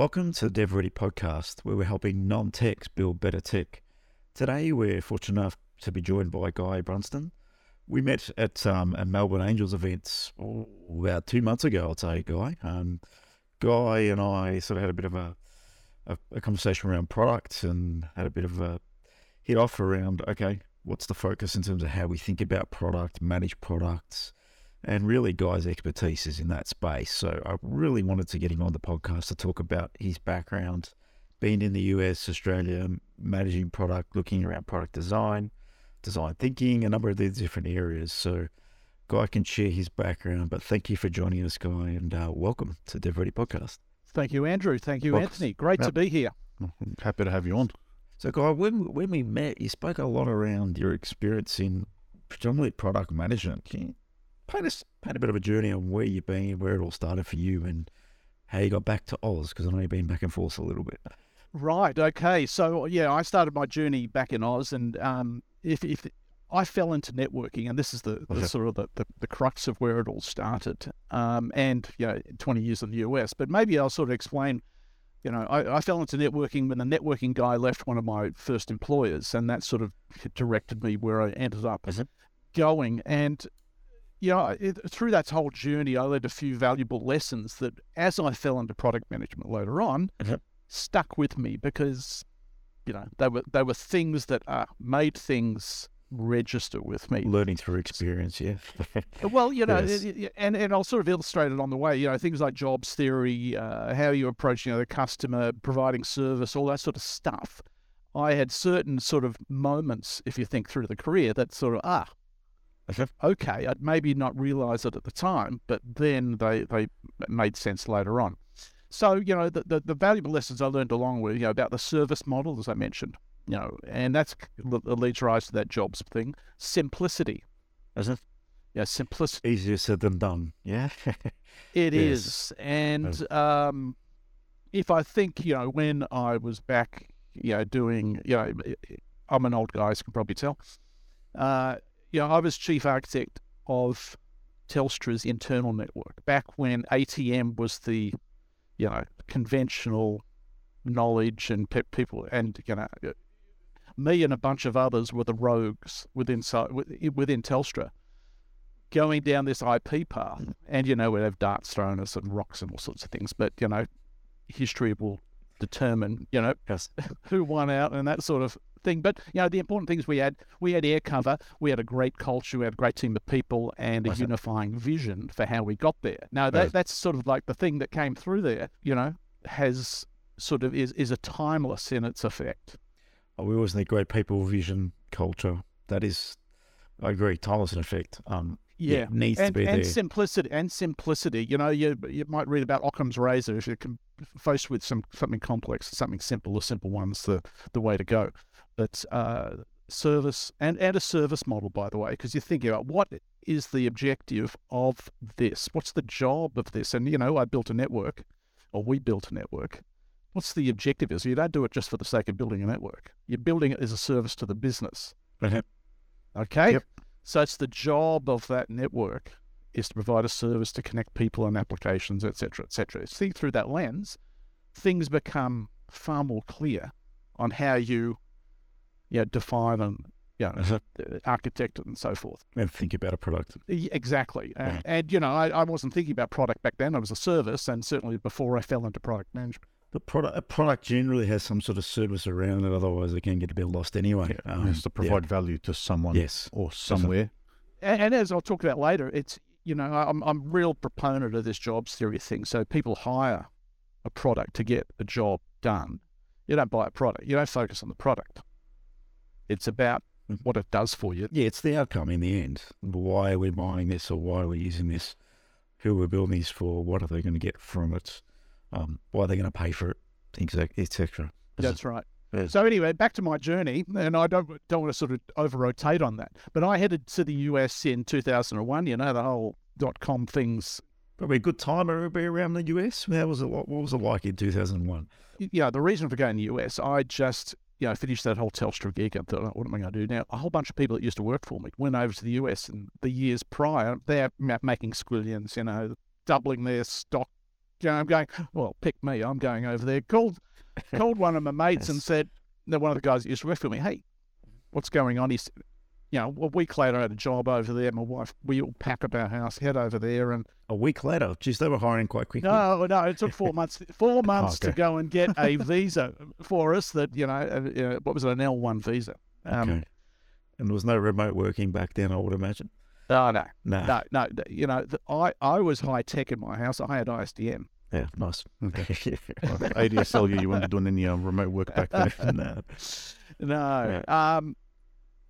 Welcome to the Dev Ready podcast, where we're helping non techs build better tech. Today, we're fortunate enough to be joined by Guy Brunsdon. We met at um, a Melbourne Angels event oh, about two months ago, I'll say, Guy. Um, Guy and I sort of had a bit of a, a, a conversation around products and had a bit of a hit off around, okay, what's the focus in terms of how we think about product, manage products, and really, Guy's expertise is in that space. So I really wanted to get him on the podcast to talk about his background, being in the US, Australia, managing product, looking around product design, design thinking, a number of these different areas. So Guy can share his background. But thank you for joining us, Guy, and uh, welcome to Dev Ready Podcast. Thank you, Andrew. Thank you, well, Anthony. Great to be here. Happy to have you on. So, Guy, when, when we met, you spoke a lot around your experience in predominantly product management. Can you paint us paint a bit of a journey on where you've been, where it all started for you, and how you got back to Oz because I know you've been back and forth a little bit. Right. Okay. So yeah, I started my journey back in Oz, and um, if if I fell into networking, and this is the, the okay. sort of the, the, the, crux of where it all started, um, and you know, 20 years in the US. But maybe I'll sort of explain. You know, I, I fell into networking when the networking guy left one of my first employers, and that sort of directed me where I ended up going. And you know, it, through that whole journey, I learned a few valuable lessons that, as I fell into product management later on, mm-hmm. stuck with me because, you know, they were they were things that uh, made things register with me. Learning through experience, yeah. well, you know, yes. and and I'll sort of illustrate it on the way. You know, things like jobs theory, uh, how you approach, you know, the customer, providing service, all that sort of stuff. I had certain sort of moments, if you think through the career, that sort of ah, okay, I'd maybe not realize it at the time, but then they, they made sense later on. So, you know, the, the, the valuable lessons I learned along with, you know, about the service model, as I mentioned, you know, and that's leads rise to that jobs thing. Simplicity. Is it? Yeah, simplicity. Easier said than done. Yeah. it yes. is, And um, if I think, you know, when I was back, you know, doing, you know, I'm an old guy, as you can probably tell. Uh, you know, I was chief architect of Telstra's internal network back when ATM was the, you know, conventional knowledge and pe- people, and you know, uh, me and a bunch of others were the rogues within within Telstra, going down this IP path. And you know, we'd have darts thrown us and rocks and all sorts of things, but you know, history will determine, you know, yes. who won out and that sort of thing. But you know, the important things we had we had air cover, we had a great culture, we had a great team of people, and a unifying vision for how we got there. Now that that's sort of like the thing that came through there. You know, has sort of is is a timeless in its effect. Oh, we always need great people, vision, culture. That is, I agree, timeless in effect. Um, yeah, needs and, to be and there. simplicity and simplicity. You know, you you might read about Occam's razor if you're faced with some something complex, something simple. The simple one's the the way to go. But uh, service and and a service model, by the way, because you're thinking about what is the objective of this? What's the job of this? And you know, I built a network, or we built a network. What's the objective is? You don't do it just for the sake of building a network. You're building it as a service to the business. Okay. Okay. Yep. So it's the job of that network is to provide a service to connect people and applications, etc., etc. See through that lens, things become far more clear on how you, you know, define and you know, uh, architect it and so forth. And think about a product. Exactly. Yeah. And, and, you know, I, I wasn't thinking about product back then. I was a service, and certainly before I fell into product management. The product, a product generally has some sort of service around it, otherwise it can get a bit lost anyway. Yeah, um, it has to provide yeah. value to someone yes. or somewhere. And, and, as I'll talk about later, it's, you know, I'm, I'm a real proponent of this jobs theory thing. So people hire a product to get a job done. You don't buy a product, you don't focus on the product. It's about what it does for you. Yeah, it's the outcome in the end. Why are we buying this or why are we using this? Who are we building this for? What are they going to get from it? um, why are they're going to pay for it, etc. Etc. That's right. So anyway, back to my journey, and I don't don't want to sort of over rotate on that. But I headed to the US in 2001. You know the whole dot com things. Probably a good time to be around the US. How was it? What was it like in 2001? Yeah, the reason for going to the US, I just you know finished that whole Telstra gig and thought, what am I going to do now? A whole bunch of people that used to work for me went over to the US, and the years prior, they're making squillions. You know, doubling their stock you know, I'm going, well, pick me. I'm going over there. Called called one of my mates and said, no, one of the guys that used to work for me, hey, what's going on? He's, you know, a week later, I had a job over there. My wife, we all pack up our house, head over there, and A week later, geez, they were hiring quite quickly. no, no, it took four months, four months to okay. go and get a visa for us. That you know, uh, you know, what was it, an L one visa? Um, okay. And there was no remote working back then, I would imagine. Oh no, No. no, no. You know, the, I I was high tech in my house. I had ISDN. Yeah, nice. Okay. ADSL, you weren't doing any uh, remote work back then. no. No. Um.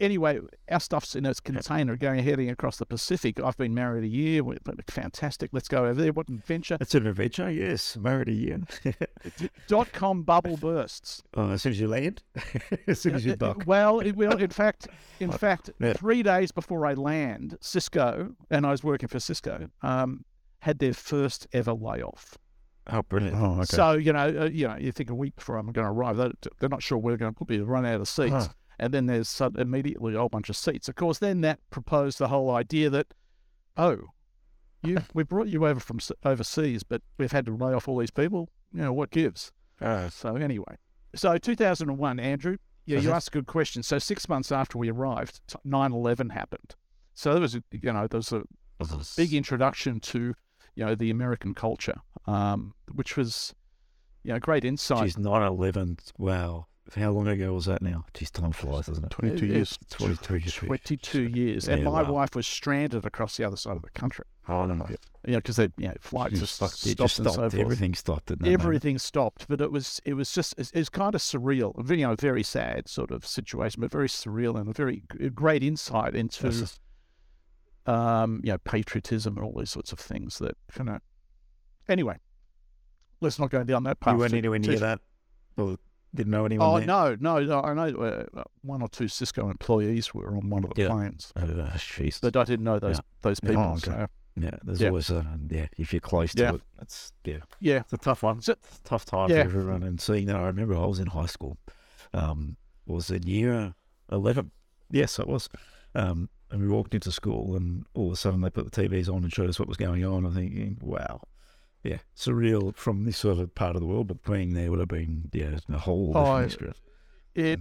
Anyway, our stuff's in its container going heading across the Pacific. I've been married a year. we- Fantastic. Let's go over there. What an adventure. It's an adventure, yes. Married a year. Dot com bubble bursts. oh, as soon as you land, as soon as you dock. Well, it, well, in fact, in fact, Yeah. three days before I land, Cisco, and I was working for Cisco, um, had their first ever layoff. Oh, brilliant. Oh, okay. So you know, uh, you know, you think a week before I'm going to arrive, they, they're not sure we're going to be run out of seats, Huh. And then there's sud- immediately a whole bunch of seats. Of course, then that proposed the whole idea that, oh, you we brought you over from overseas, but we've had to lay off all these people. You know what gives? Oh, So anyway, so 2001, Andrew. Yeah, you Uh-huh. asked a good question. So six months after we arrived, 9/11 happened. So there was, a, you know, there was a big introduction to, you know, the American culture, um, which was, you know, great insight. Geez, 9 11. Wow. How long ago was that now? Geez, time flies, doesn't it? 22 It- years. 22 years. 22 years, and Yeah, my wow. wife was stranded across the other side of the country. Oh, no, no. You know, because they, you know, flights You just stuck- stopped, It just and so stopped. forth. Everything stopped at that moment. everything stopped but it was it was just it was kind of surreal a you know very sad sort of situation but very surreal and a very great insight into Yes. um you know patriotism and all these sorts of things that you know anyway let's not go down that path You weren't anywhere near that? Or didn't know anyone oh there? no no no i know uh, one or two cisco employees were on one of the Yeah. planes Oh, jeez. but i didn't know those Yeah. those people Oh, okay. so yeah, there's Yeah. always a, yeah, if you're close to it, it's, yeah. yeah It's a tough one. It's a tough time for everyone. And seeing that, I remember I was in high school. Um, was in year 11? Yes, it was. Um, and we walked into school, and all of a sudden they put the TVs on and showed us what was going on. I'm thinking, wow. Yeah, surreal from this sort of part of the world, but being there would have been, yeah, a whole Oh, different. It,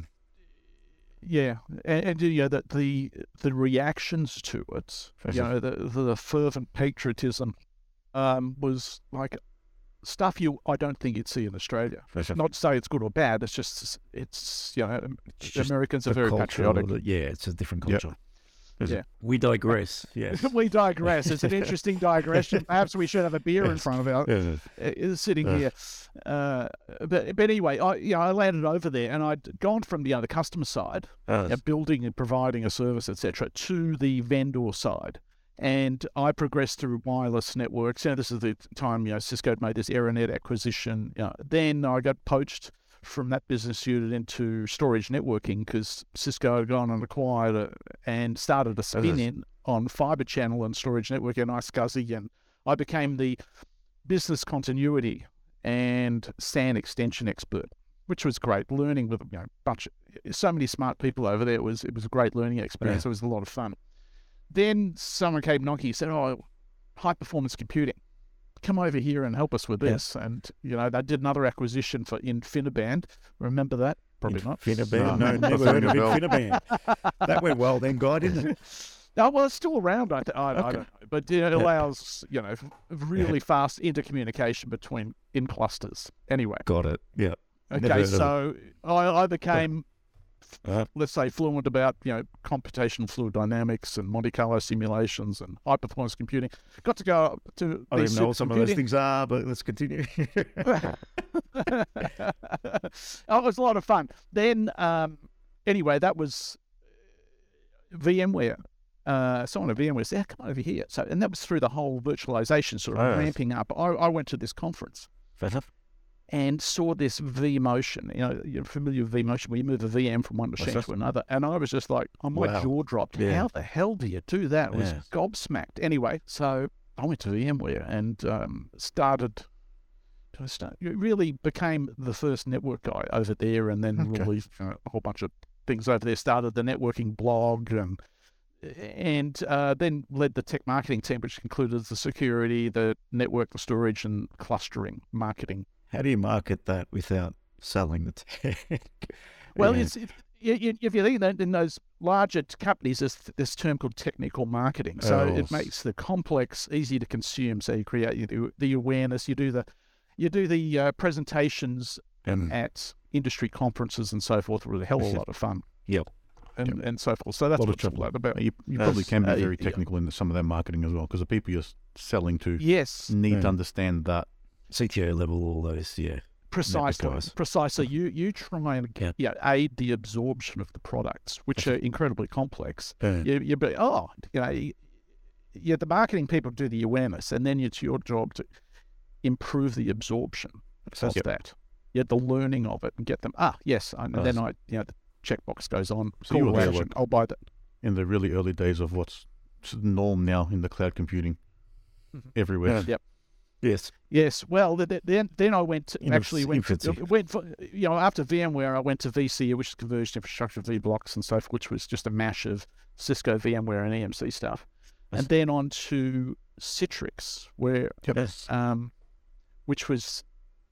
yeah, and, and you know that the the reactions to it, you know, the the fervent patriotism, um, was like stuff you I don't think you'd see in Australia. Not to say it's good or bad. It's just it's you know It's Americans are very patriotic. it. Yeah, it's a different Yep. Yeah. We digress. Yes. we digress. It's an interesting digression. Perhaps we should have a beer in front of our Yeah. uh, sitting Uh. here. Uh, but but anyway, I you know I landed over there and I'd gone from the other customer side, Uh, you know, building and providing a service, etc., to the vendor side. And I progressed through wireless networks. You know, this is the time you know Cisco had made this Aironet acquisition. You know, then I got poached from that business unit into storage networking because Cisco had gone and acquired a, and started a spin in on fiber channel and storage networking and iSCSI, and I became the business continuity and SAN extension expert, which was great. Learning with you know bunch of, so many smart people over there. It was it was a great learning experience. It was a lot of fun. Then someone came knocking. Said, "Oh, high performance computing, come over here and help us with Yeah. this." And you know they did another acquisition for InfiniBand. Remember that? Probably not. InfiniBand. No. No, never heard of a That went well then, guy, didn't it? No, oh, well, it's still around. I, I, I don't know, but it allows you know really fast intercommunication between in clusters. Anyway, Got it. Yeah. Okay, heard of it. so I, I became, Uh, let's say, fluent about you know computational fluid dynamics and Monte Carlo simulations and high performance computing. Got to go to I don't even know what some of those things are, but let's continue. oh, it was a lot of fun. Then, um, anyway, that was VMware. Uh, someone at VMware said, "Yeah, "Come over here." So, and that was through the whole virtualization sort of Oh, ramping up. I, I went to this conference Fair enough. And saw this V motion. You know, you're familiar with vMotion, where you move a VM from one machine to another. And I was just like, oh, my Wow. jaw dropped. Yeah. How the hell do you do that? I was Yes. gobsmacked. Anyway, so I went to VMware and um, started. I start, it really became the first network guy over there, and then Okay. released you know, a whole bunch of things over there. Started the networking blog, and and uh, then led the tech marketing team, which included the security, the network, the storage, and clustering marketing. How do you market that without selling the tech? Well, Yeah. it's if, you- if you think that in those larger companies, there's this term called technical marketing. So Oh, it makes the complex easy to consume. So you create you do the awareness, you do the you do the uh, presentations And at industry conferences and so forth with a hell of a lot of fun. Yep. And, and so forth. So that's a Lot of trouble. about. you, you probably can be uh, very yeah. technical in some of that marketing as well, because the people you're selling to Yes, need Yeah. to understand that. CTO level, all those, yeah. precisely. Precisely. You you try and Yeah. aid the absorption of the products, which are incredibly complex. Yeah. You you be oh you know yeah the marketing people do the awareness, and then it's your job to improve the absorption of Yep. that. Yeah, the learning of it and get them ah yes, and Nice. then I you know the checkbox goes on. So you call to there, action. like- I'll buy that. in the really early days of what's norm now in the cloud computing Mhm. everywhere. Yeah. Yep. Yes. Yes, well, th- th- then then I went to, actually went infancy. went for, you know after VMware I went to VCE, which is converged infrastructure V blocks and so forth, which was just a mash of Cisco, VMware, and EMC stuff, Yes. and then on to Citrix, where Yes. um, which was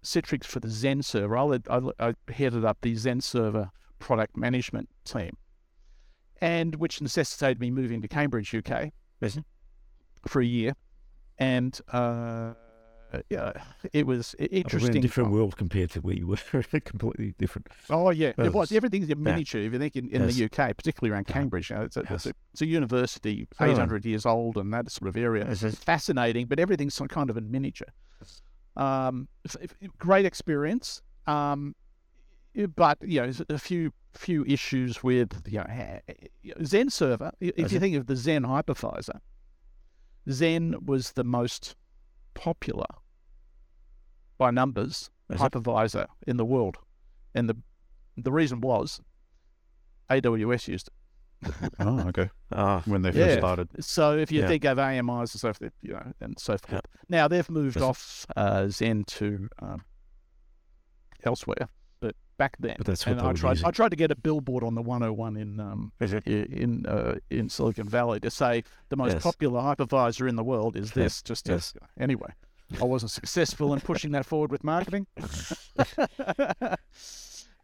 Citrix for the XenServer. I, led, I, I headed up the XenServer product management team, and which necessitated me moving to Cambridge, UK, Yes. for a year, and uh, yeah, it was i- We're in a interesting. different world compared to where you were. Completely different. Oh yeah, it was. Everything's in miniature. If you think in, in Yes. the UK, particularly around Cambridge, you know, it's, a, Yes. it's, a, it's a university, Oh. eight hundred years old, and that sort of area. Yes, yes. Fascinating, but everything's some kind of in miniature. Um, great experience. Um, but you know, a few few issues with you know, XenServer. If you think of the Xen hypervisor, Xen was the most popular by numbers Is it? hypervisor in the world, and the the reason was AWS used it. Oh, okay. Ah, When they first Yeah. started. So if you Yeah. think of AMIs and so forth, you know, and so forth. Yeah. Now they've moved Yes. off uh, Xen to um, elsewhere, but back then, But that's what and I tried. using. I tried to get a billboard on the 101 in um, it? in uh, in Silicon Valley to say the most Yes. popular hypervisor in the world is this. Just to, Yes. anyway, I wasn't successful in pushing that forward with marketing. uh,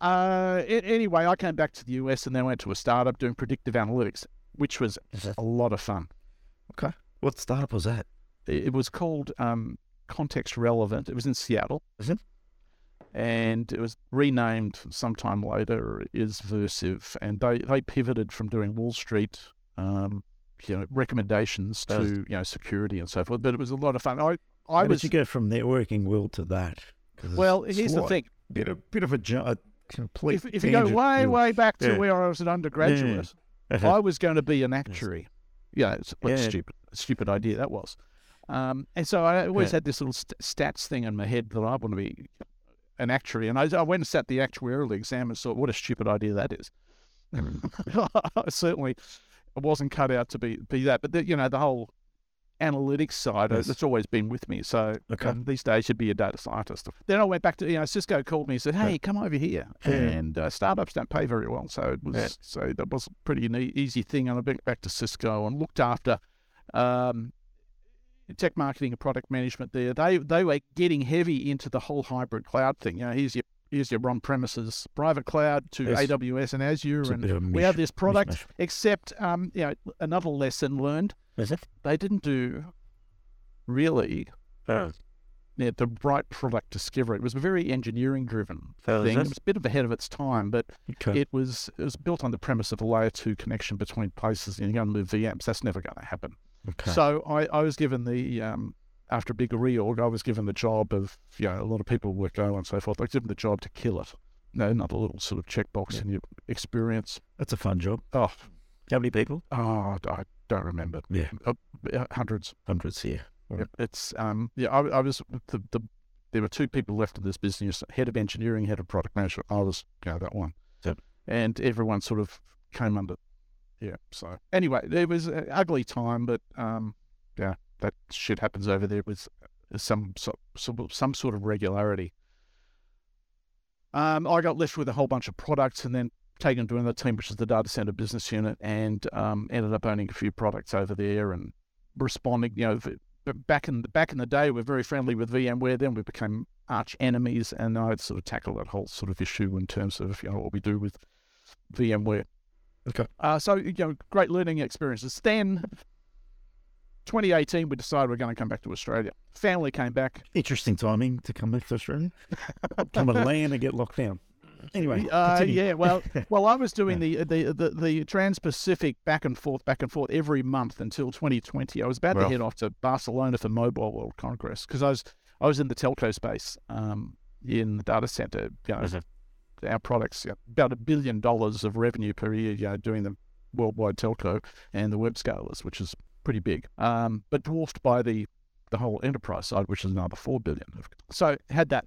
a- anyway, I came back to the US and then went to a startup doing predictive analytics, which was a lot of fun. Okay, what startup was that? It it was called um, Context Relevant. It was in Seattle. Is it? And it was renamed sometime later as Versive. And they, they pivoted from doing Wall Street, um, you know, recommendations to you know security and so forth. But it was a lot of fun. I I How was did you go from networking world to that. well. Here's the thing: Bit of bit of a, ju- a complete. if, if you go way Yeah. way back to Yeah. where I was an undergraduate, I was going to be an actuary. Yeah, it's what a Yeah. stupid stupid idea that was. Um, and so I always Yeah. had this little st- stats thing in my head that I want to be an actuary. And I, I went and sat the actuarial exam and thought, what a stupid idea that is. I certainly wasn't cut out to be be that. But the, you know, the whole analytics side, uh, Yes. it's always been with me. So Okay. um, these days, you'd be a data scientist. Then I went back to, you know, Cisco called me and said, hey, come over here. Yeah. And uh, startups don't pay very well. So it was, Yeah. so that was a pretty easy thing. And I went back to Cisco and looked after um, tech marketing and product management there. They they were getting heavy into the whole hybrid cloud thing. You know, here's your here's your on premises private cloud to Yes. AWS and Azure, and we have this product. mishmash. Except, um, you know, another lesson learned: Is it? they didn't do really Oh. yeah, the right product discovery. It was a very engineering driven So thing. It it? was a bit of ahead of its time, but Okay. it was it was built on the premise of a layer two connection between places, and you're going to move VMs. That's never going to happen. Okay. So I, I was given the um, after a big reorg, I was given the job of you know a lot of people were going and so forth. I was given the job to kill it. No, not a little sort of checkbox Yeah. in your experience. That's a fun job. Oh, How many people? oh, I don't remember. Yeah. Uh, hundreds. Hundreds here. Yep. It's um yeah I, I was the, the there were two people left in this business head of engineering head of product management I was you know that one Yep. and everyone sort of came under yeah so anyway it was an ugly time but um yeah that shit happens over there with some some some sort of regularity um I got left with a whole bunch of products and then taken to another team, which is the data center business unit, and um, ended up owning a few products over there and responding. You know, back in the, back in the day, we are very friendly with VMware. Then we became arch enemies, and I sort of tackle that whole sort of issue in terms of you know what we do with VMware. Okay. Uh, so you know, great learning experiences. Then, 2018, we decided we're going to come back to Australia. Family came back. Interesting timing to come back to Australia. come and land and get locked down. Anyway, Uh, yeah, well, well, I was doing the, the the the Trans-Pacific back and forth, back and forth every month until 2020. I was about Well. to head off to Barcelona for Mobile World Congress because I was I was in the telco space, um, in the data center. You know. Our products you know, about a billion dollars of revenue per year. You know, doing the worldwide telco and the web scalers, which is pretty big, um, but dwarfed by the the whole enterprise side, which is another four billion. So had that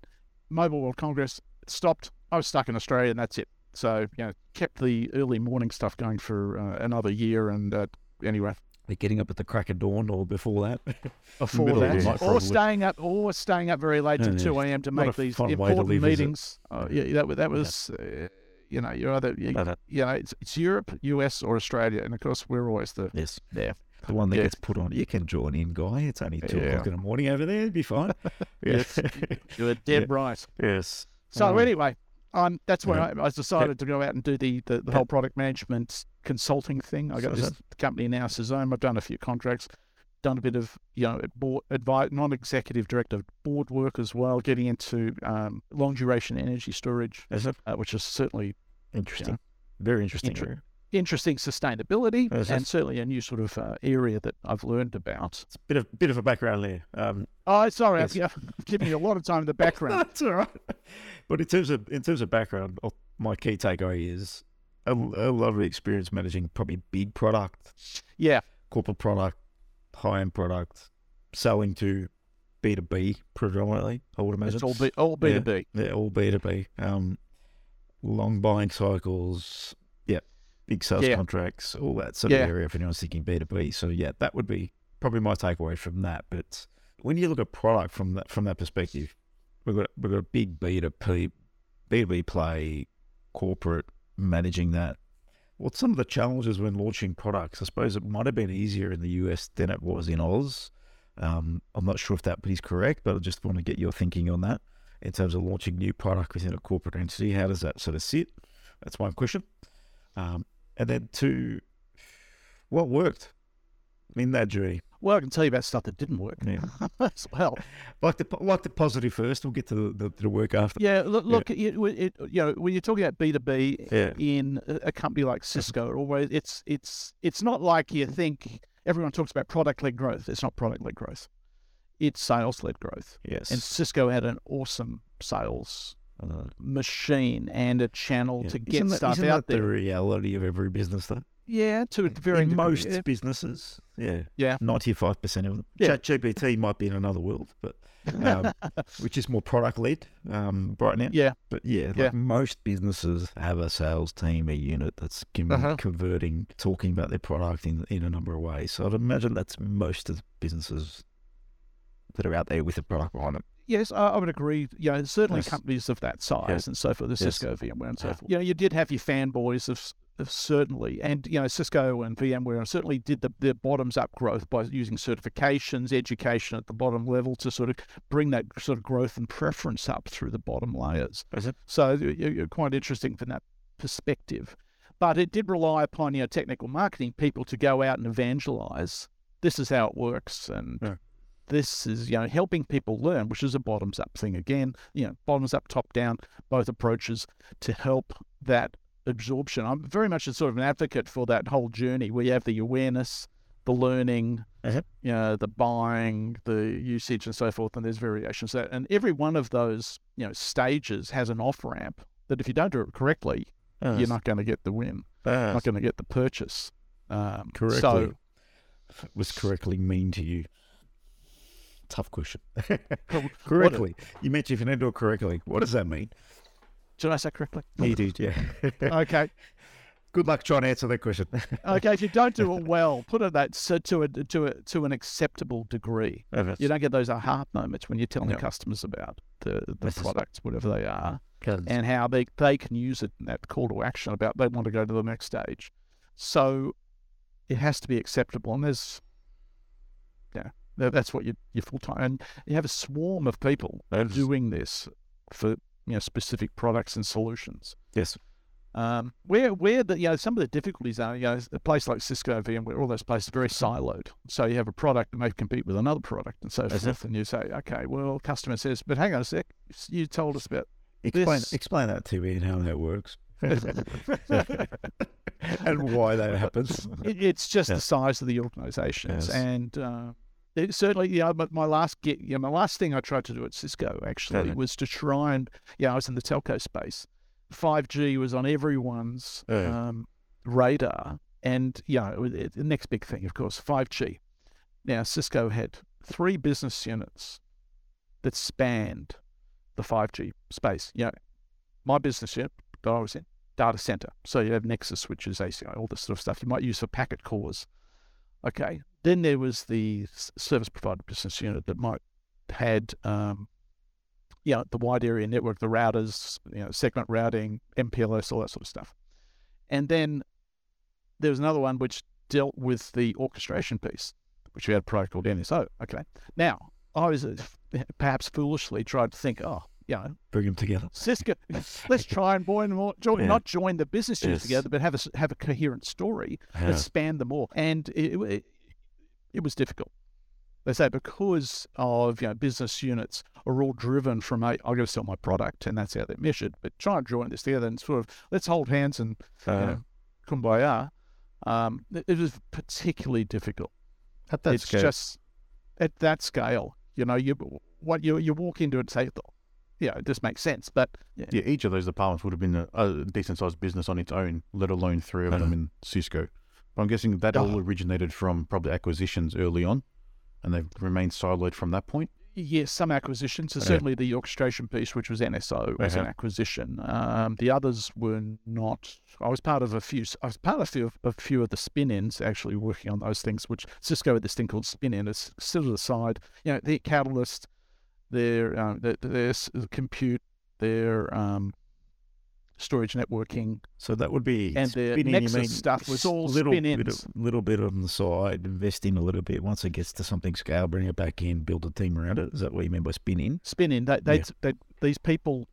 Mobile World Congress stopped. I was stuck in Australia, and that's it. So you know, kept the early morning stuff going for uh, another year, and uh, anyway, They're getting up at the crack of dawn or before that. before that, night, or probably. staying up, or staying up very late Yeah, till yeah. two a.m. to make these fun way to important live, meetings. Uh, yeah, that that was, uh, you know, you're either you, No, no. you know, it's, it's Europe, US, or Australia, and of course we're always the yes. there. The one that Yeah. gets put on. You can join in, guy. It's only two Yeah. o'clock in the morning over there. It'd be fine. Yes. You're dead right. yes. So Um, anyway, um, that's when yeah. I, I decided to go out and do the, the, the whole product management consulting thing. I got So this company now, Sazoma. I've done a few contracts, done a bit of you know board advice, non-executive director board work as well, getting into um, long duration energy storage, Is it uh, which is certainly interesting? Very interesting. Inter- area. Interesting sustainability and certainly a new sort of uh, area that I've learned about. It's a bit of bit of a background there. Um, Oh, sorry. I've, I've given you a lot of time in the background. That's all right. But in terms of in terms of background, oh, my key takeaway is a, a lot of experience managing probably big product, yeah, corporate product, high end product, selling to B two B predominantly. I would imagine it's all B, all B Yeah. to B. They're all B two B. Um, long buying cycles. Big sales Yeah. contracts, all that sort Yeah. of area if anyone's thinking B two B. So yeah, that would be probably my takeaway from that. But when you look at product from that from that perspective, we've got we've got a big B two B B two B play, corporate managing that. What's some of the challenges when launching products? I suppose it might have been easier in the US than it was in Oz. Um, I'm not sure if that is correct, but I just want to get your thinking on that in terms of launching new product within a corporate entity. How does that sort of sit? That's one question. Um, and then two, what worked in that journey? Well, I can tell you about stuff that didn't work Yeah. as well. Like the like the positive first. We'll get to the, the, the work after. Yeah, look, look it, it, you know, when you're talking about B two B Yeah. in a company like Cisco, always it's it's it's not like you think everyone talks about product led growth. It's not product led growth. It's sales led growth. Yes. And Cisco had an awesome sales Uh, machine and a channel yeah. to get isn't that, stuff isn't out that the reality of every business, though? Yeah, to a very in most yeah. businesses, yeah, Yeah. ninety-five percent of them. Yeah. ChatGPT might be in another world, but um, which is more product led um, right now. yeah, But yeah, like Yeah. most businesses have a sales team, a unit that's con- Uh-huh. converting, talking about their product in in a number of ways. So I'd imagine that's most of the businesses that are out there with a product behind them. Yes, I, I would agree. You know, certainly Yes. companies of that size Yeah. and so forth, the Yes. Cisco, VMware, and so Yeah. forth. You know, you did have your fanboys of, of certainly, and you know, Cisco and VMware certainly did the, the bottoms up growth by using certifications, education at the bottom level to sort of bring that sort of growth and preference up through the bottom layers. Is it? So you- you're quite interesting from that perspective. But it did rely upon you know technical marketing people to go out and evangelize. This is how it works, and Yeah. This is you know helping people learn, which is a bottoms up thing again. You know, bottoms up, top down, both approaches to help that absorption. I'm very much a sort of an advocate for that whole journey where you have the awareness, the learning, Uh-huh. you know, the buying, the usage, and so forth. And there's variations there, and every one of those you know stages has an off ramp that if you don't do it correctly, you're not going to get the win, not going to get the purchase. Um, correctly. So was correctly mean to you. Tough question. Cor- correctly. You mentioned if you don't do it correctly. What does that mean? did I say correctly? You did, yeah. okay. Good luck trying to answer that question. Okay. If you don't do it well, put it that so to a to a to an acceptable degree. Oh, you don't get those aha moments when you're telling Yeah. customers about the, the This products, whatever they are. and how they, they can use it in that call to action about they want to go to the next stage. So it has to be acceptable. And there's, yeah, that- that's what you, you're full time. And you have a swarm of people doing this for you know specific products and solutions. yes. Um, where where the you know some of the difficulties are, you know, a place like Cisco, VMware, all those places are very siloed. So you have a product that may compete with another product and so That's forth, and you say, okay, well, customer says, but hang on a sec, you told us about Explain This- explain that to me and how that works. and why that happens. It, it's just Yeah. the size of the organisations, Yes. and uh, it, certainly, you know, my, last get, you know, my last thing I tried to do at Cisco actually Yeah. was to try and, yeah, I was in the telco space. Five G was on everyone's Yeah. um, radar, and yeah, was- it- the next big thing, of course, five G. Now, Cisco had three business units that spanned the five G space. You know, my business unit that I was in, data center. So you have Nexus switches, ACI, all this sort of stuff you might use for packet cores. Okay. Then there was the service provider business unit that might had um, you know, the wide area network, the routers, you know, segment routing, MPLS, all that sort of stuff. And then there was another one which dealt with the orchestration piece, which we had a product called NSO. Okay. Now, I was uh, perhaps foolishly tried to think, oh, you know, Bring them together. Cisco, let's try and join them all, join, Yeah. not join the business units Yes. together, but have a have a coherent story Yeah. that span them all. And it, it, it was difficult. They say because of you know business units are all driven from a, I got to sell my product, and that's how they're measured. But try and join this together and sort of let's hold hands and Uh, you know, kumbaya. Um, it, it was particularly difficult. At that it's scale, just at that scale. You know, you what you you walk into it and say, "Oh, yeah, this makes sense, but yeah, yeah, each of those departments would have been a, a decent sized business on its own, let alone three of them Uh-huh. in Cisco. But I'm guessing that all Oh. originated from probably acquisitions early on, and they've remained siloed from that point. Yes, some acquisitions. So Yeah. certainly the orchestration piece, which was NSO, was an Uh-huh. acquisition. Um, the others were not. I was part of a few. I was part of a few, a few of the spin-ins, actually working on those things. Which Cisco had this thing called spin-in. It's sit to the side. You know, their Catalyst, their uh, their, their compute, their um, storage networking, So that would be and the spinning, Nexus stuff was all little bit, spin-ins. of- little bit on the side, investing a little bit. Once it gets to something scale, bring it back in, build a team around it. Is that what you mean by spinning? spin-in. They, they, Yeah. they, these people,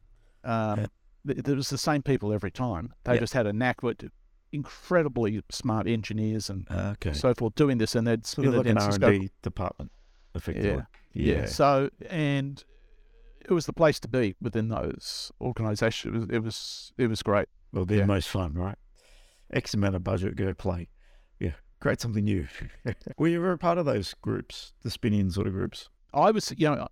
um, Yeah. th- there was the same people every time. They Yeah. just had a knack with incredibly smart engineers and Ah, okay. so forth doing this, and they'd sort spin of it like an in R and. D department, effectively. Yeah. Yeah. So and it was the place to be within those organisations. It was, it was it was great. Well, they're Yeah. most fun, right? X amount of budget, go play. Yeah, create something new. Were you ever a part of those groups, the spinning sort of groups? I was you know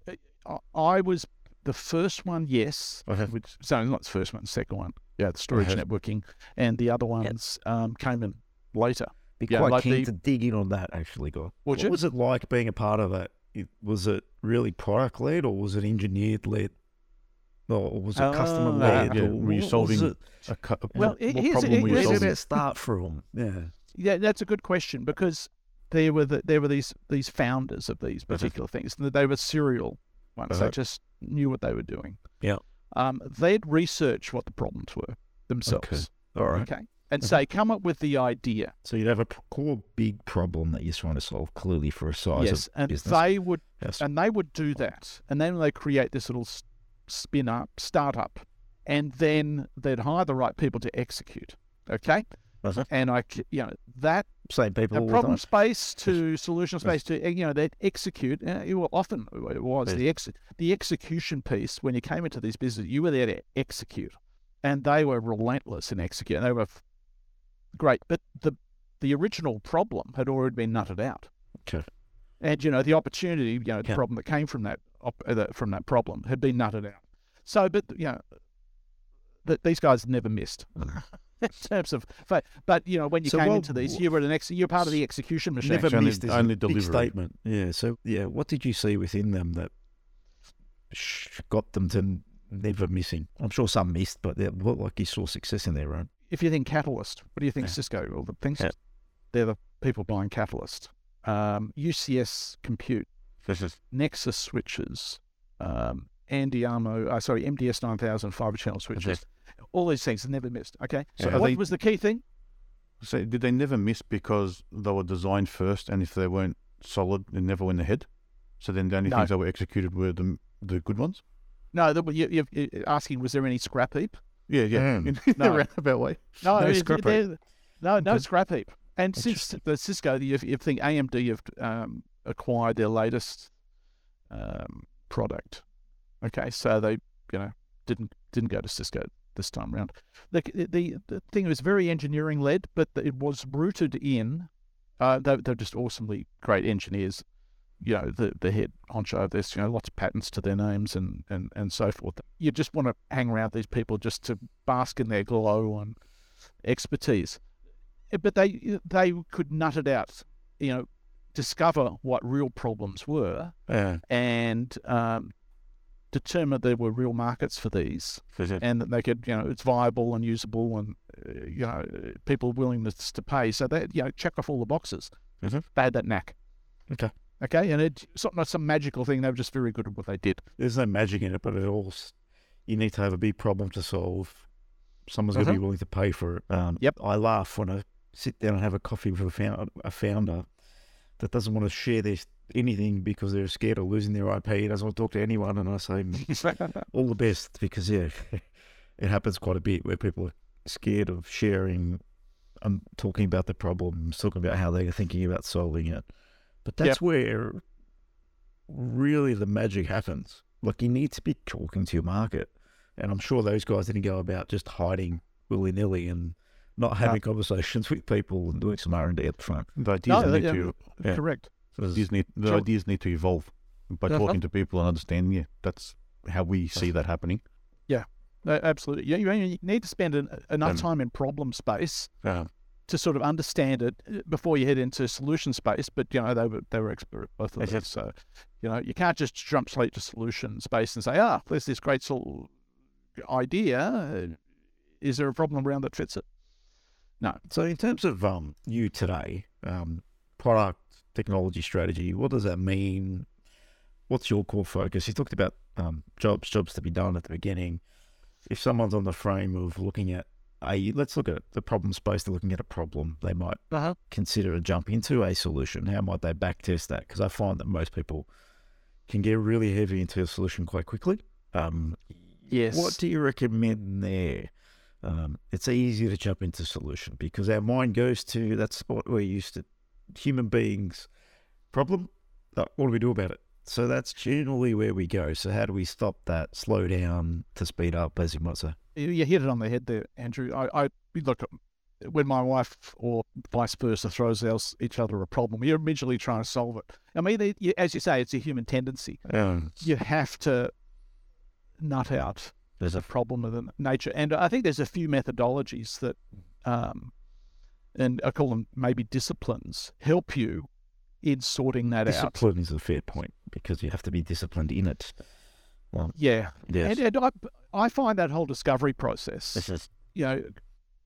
I, I was the first one, yes. Okay. Which so not the first one, the second one. Yeah, the storage Okay. networking, and the other ones um, came in later. Be Yeah, quite like keen the- to dig in on that, actually, guy. Would what you? was it like being a part of that? It, was it really product led or was it engineered led? Or was it customer Oh, led? yeah, or were you solving it? A cu- Well, what, what here's- problem it- were you Where did solving? it start from? Yeah. Yeah, that's a good question because there were the, there were these these founders of these Uh-huh. particular things. and They were serial ones. They Uh-huh. just knew what they were doing. Yeah. Um, they'd research what the problems were themselves. All right. Okay. And Uh-huh. say, come up with the idea. So you'd have a core big problem that you're trying to solve clearly for a size yes. of And business. they would yes. and they would do that. And then they create this little spin up, startup, and then they'd hire the right people to execute. Okay. Uh-huh. And I, you know, that Same people the problem space to solution space to you know they execute. Uh, it, well, often it was Yes. the ex the execution piece when you came into these business, you were there to execute, and they were relentless in executing. They were great, but the the original problem had already been nutted out, Okay. and you know the opportunity, you know, the Yeah. problem that came from that op- uh, the- from that problem had been nutted out. So, but you know, that these guys never missed. In terms of, fa- but you know, when you So came what- into these, you were an ex, you're part of the execution machine. Never Only- missed is only a big delivery. statement. Yeah. So yeah, what did you see within them that got them to never missing? I'm sure some missed, but they looked like you saw success in their run. If you think Catalyst, what do you think Yeah. Cisco? Well, the things Yeah. they're the people buying Catalyst. Um, UCS Compute, is... Nexus switches, um, NDRMO, uh, sorry, MDS 9000 fiber channel switches. All these things never missed. Okay. So Yeah. What they- was the key thing? So did they never miss because they were designed first, and if they weren't solid, they never went ahead? So then the only No. things that were executed were the the good ones. No, the, you, you're asking, was there any scrap heap? Yeah, yeah. Mm. In No. a roundabout way. No, No scrap heap. No, no scrap heap. And since the Cisco, you, you think AMD have um, acquired their latest um, product. Okay, so they, you know, didn't didn't go to Cisco this time around. The the, the thing was very engineering led, but it was rooted in. Uh, they, they're just awesomely great engineers. You know, the the head honcho of this. You know, lots of patents to their names and and and so forth. You just want to hang around these people just to bask in their glow and expertise. Eh, But they they could nut it out. You know, discover what real problems were Yeah. and um, determine there were real markets for these and that they could, you know, it's viable and usable and, uh, you know, people willingness to pay. So they, you know, check off all the boxes. Mhm. They had that knack. Okay. Okay. And it- it's not, some magical thing. They were just very good at what they did. There's no magic in it, but it all you need to have a big problem to solve. Someone's got to be willing to pay for it. Um, Yep. I laugh when I sit down and have a coffee with a founder, a founder that doesn't want to share this anything because they're scared of losing their IP. Doesn't want to talk to anyone, and I say all the best because yeah, it happens quite a bit where people are scared of sharing and talking about the problems, talking about how they're thinking about solving it. But that's Yep. where really the magic happens. Like you need to be talking to your market, and I'm sure those guys didn't go about just hiding willy nilly and not having conversations with people and doing some R and D at the front. The ideas No, need yeah, to Yeah. Correct. the ideas need the Sure. ideas need to evolve by Uh-huh. talking to people and understanding. Yeah, that's how we see that happening. Uh, absolutely. You, you- you need to spend an, enough Um, time in problem space Yeah. To sort of understand it uh, before you head into solution space. But you know they were they were expert at both of those. So you know you can't just jump straight to solution space and say, ah, there's this great sol- idea. Uh, Is there a problem around that fits it? No. So in terms of um you today, um, product technology strategy, what does that mean? What's your core focus? You talked about um, jobs, jobs to be done at the beginning. If someone's on the frame of looking at a, let's look at the problem space. They're looking at a problem. They might Uh-huh. consider a jump into a solution. How might they back test that? Because I find that most people can get really heavy into a solution quite quickly. Um, Yes. what do you recommend there? Um, it's easy to jump into solution because our mind goes to that's what we're used to. Human beings problem. What do we do about it? So that's generally where we go. So how do we stop that, slow down to speed up, as you might say? You hit it on the head there, Andrew. I, I look when my wife or vice versa throws else each other a problem, you're immediately trying to solve it. I mean, it, you- as you say, it's a human tendency. You have to nut out there's a problem of the nature, and I think there's a few methodologies that, um, and I call them maybe disciplines, help you in sorting that out. discipline is a fair point because you have to be disciplined in it. Well, Yeah, yes. and, and I, I find that whole discovery process. This is you know,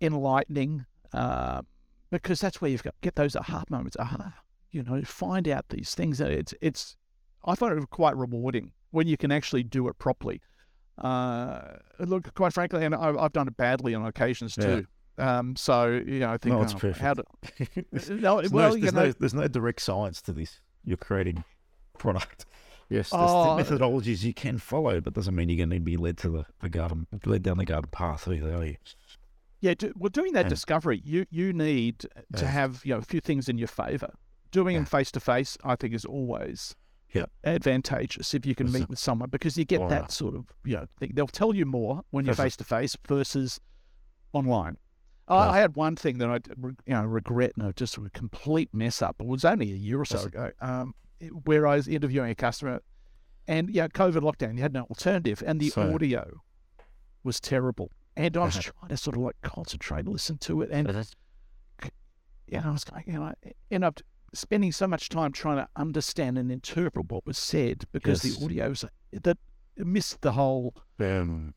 enlightening, uh, because that's where you've got get those aha moments. Aha, you know, find out these things. It's it's. I find it quite rewarding when you can actually do it properly. Uh, look, quite frankly, and I, I've done it badly on occasions Yeah. too. Um, so you know, I think No, it's oh, perfect. how to, there's, no, no, well, you know, no, there's no direct science to this. You're creating product. Yes, there's Oh. the methodologies you can follow, but doesn't mean you're going to be led to the, the garden, led down the garden path either, are you? Yeah, do, well, doing that Yeah. discovery, you you need to Yeah. have you know a few things in your favour. Doing them face to face, I think, is always Yeah. advantageous if you can That's meet a- with someone because you get that yeah. sort of you know thing. They'll tell you more when you're face to face versus online. I, I had one thing that I you know regret, and no, just a complete mess up. It was only a year or so ago, um, where I was interviewing a customer, and yeah, COVID lockdown, you had no alternative, and the So- audio was terrible. And I was Uh-huh. trying to sort of like concentrate, listen to it, and yeah, I was going, you know, I end up spending so much time trying to understand and interpret what was said because Yes. the audio was that missed the whole Um,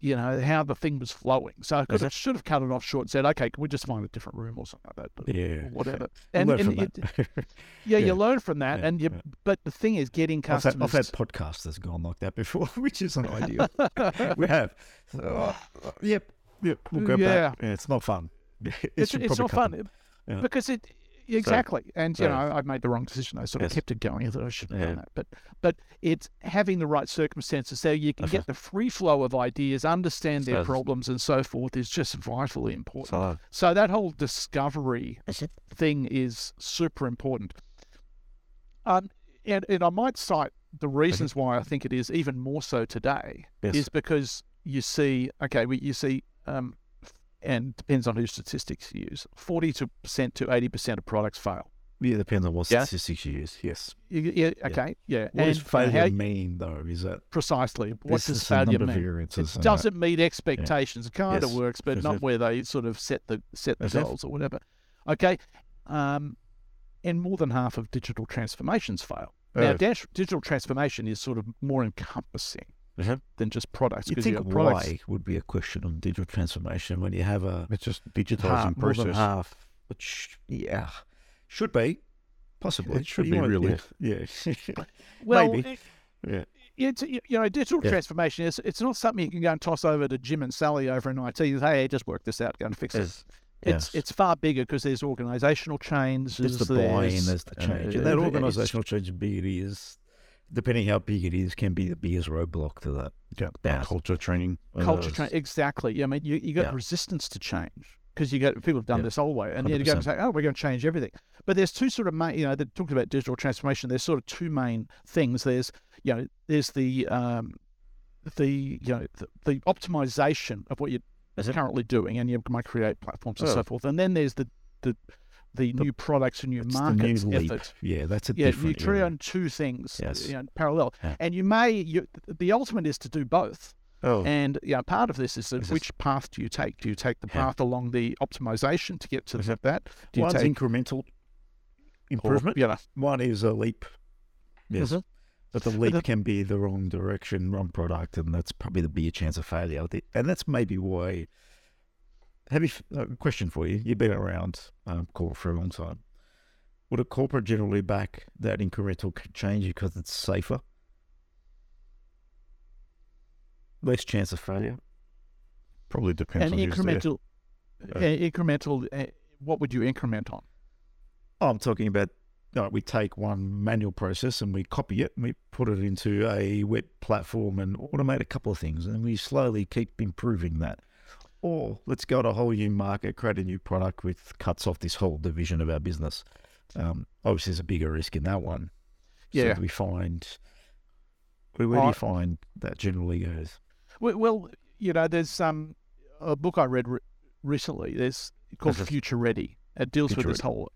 you know, how the thing was flowing. So I should have cut it off short and said, okay, can we just find a different room or something like that? Yeah. Whatever. And, learn and from it- that. yeah, Yeah. you learn from that. Yeah, And you, yeah. but the thing is, getting I've had, customers. I've had podcasters gone like that before, which isn't ideal. we have. So, uh, yep, yep. We'll go Yeah. back. Yeah, it's not fun. It it's, it's not fun. Because it exactly. And you so- know i made the wrong decision. I sort of Yes. kept it going. I thought i should have Yeah. done that. But but it's having the right circumstances so you can Okay. get the free flow of ideas understand their So- problems and so forth is just vitally important. So, so that whole discovery thing is super important. Um and, and i might cite the reasons why i think it is even more so today yes. is because you see, okay, we, you see, um, and depends on whose statistics you use, 40% to 80% of products fail. yeah, depends on what Yeah. statistics you use. Yes. You- Yeah, okay, yeah. What does and, uh, failure how- mean, though? Is that precisely, what does failure mean? It doesn't meet expectations. It kind of works, but Yes, not yes. where they sort of set the set the Yes, yes. goals or whatever. Okay, um, and more than half of digital transformations fail. Now, dash, digital transformation is sort of more encompassing uh-huh. than just products You because you think have products. why would be a question on digital transformation when you have a It's just half, digitizing more than process. half, which yeah, should be possibly. It should You be, really. Yeah. yeah. Well, Maybe. Yeah. it's you know digital Yeah. transformation is it's not something you can go and toss over to Jim and Sally over in IT and say, hey, just work this out, go and fix it. It's Yes. it's far bigger because there's organizational change. There's the buy-in, there's the change. and that uh, organisational change, how big it is, depending how big it is, can be the biggest roadblock to that. Yeah. Yeah. Culture training. culture change. Exactly. Yeah, I mean, you, you got Yeah. resistance to change because you got people have done Yeah. this old way, and then you go and 100%. say, oh, we're going to change everything. But there's two sort of main, you know, they're talking about digital transformation. There's sort of two main things. There's you know, there's the um, the you know the, the optimization of what you're Is it? currently doing, and you might create platforms and Oh. so forth. And then there's the the the, The- new products and new markets new effort. Yeah, that's a Yeah, you different. try area. on two things Yes. you know, parallel, Yeah. and you may you, the ultimate is to do both. Oh, And yeah, part of this is that Is this- which path do you take? Do you take the Yeah. path along the optimization to get to that? Do you one's take incremental improvement. you know, One is a leap. Yes. Mhm. But the leap the- can be the wrong direction, wrong product, and that's probably the bigger chance of failure. And that's maybe why. Have you a question for you? You've been around um, corporate for a long time. Would a corporate generally back that incremental change because it's safer? Less chance of failure. Probably depends and on who's there. incremental, uh, incremental. Uh, what would you increment on? Oh, I'm talking about you know, we take one manual process and we copy it and we put it into a web platform and automate a couple of things and we slowly keep improving that. Or let's go to a whole new market, create a new product which cuts off this whole division of our business. Um, obviously, there's a bigger risk in that one. So Yeah. we find where, where do you find that generally goes? Well, you know, there's um, a book I read re- recently. There's called. Future Ready. It deals with this Ready. whole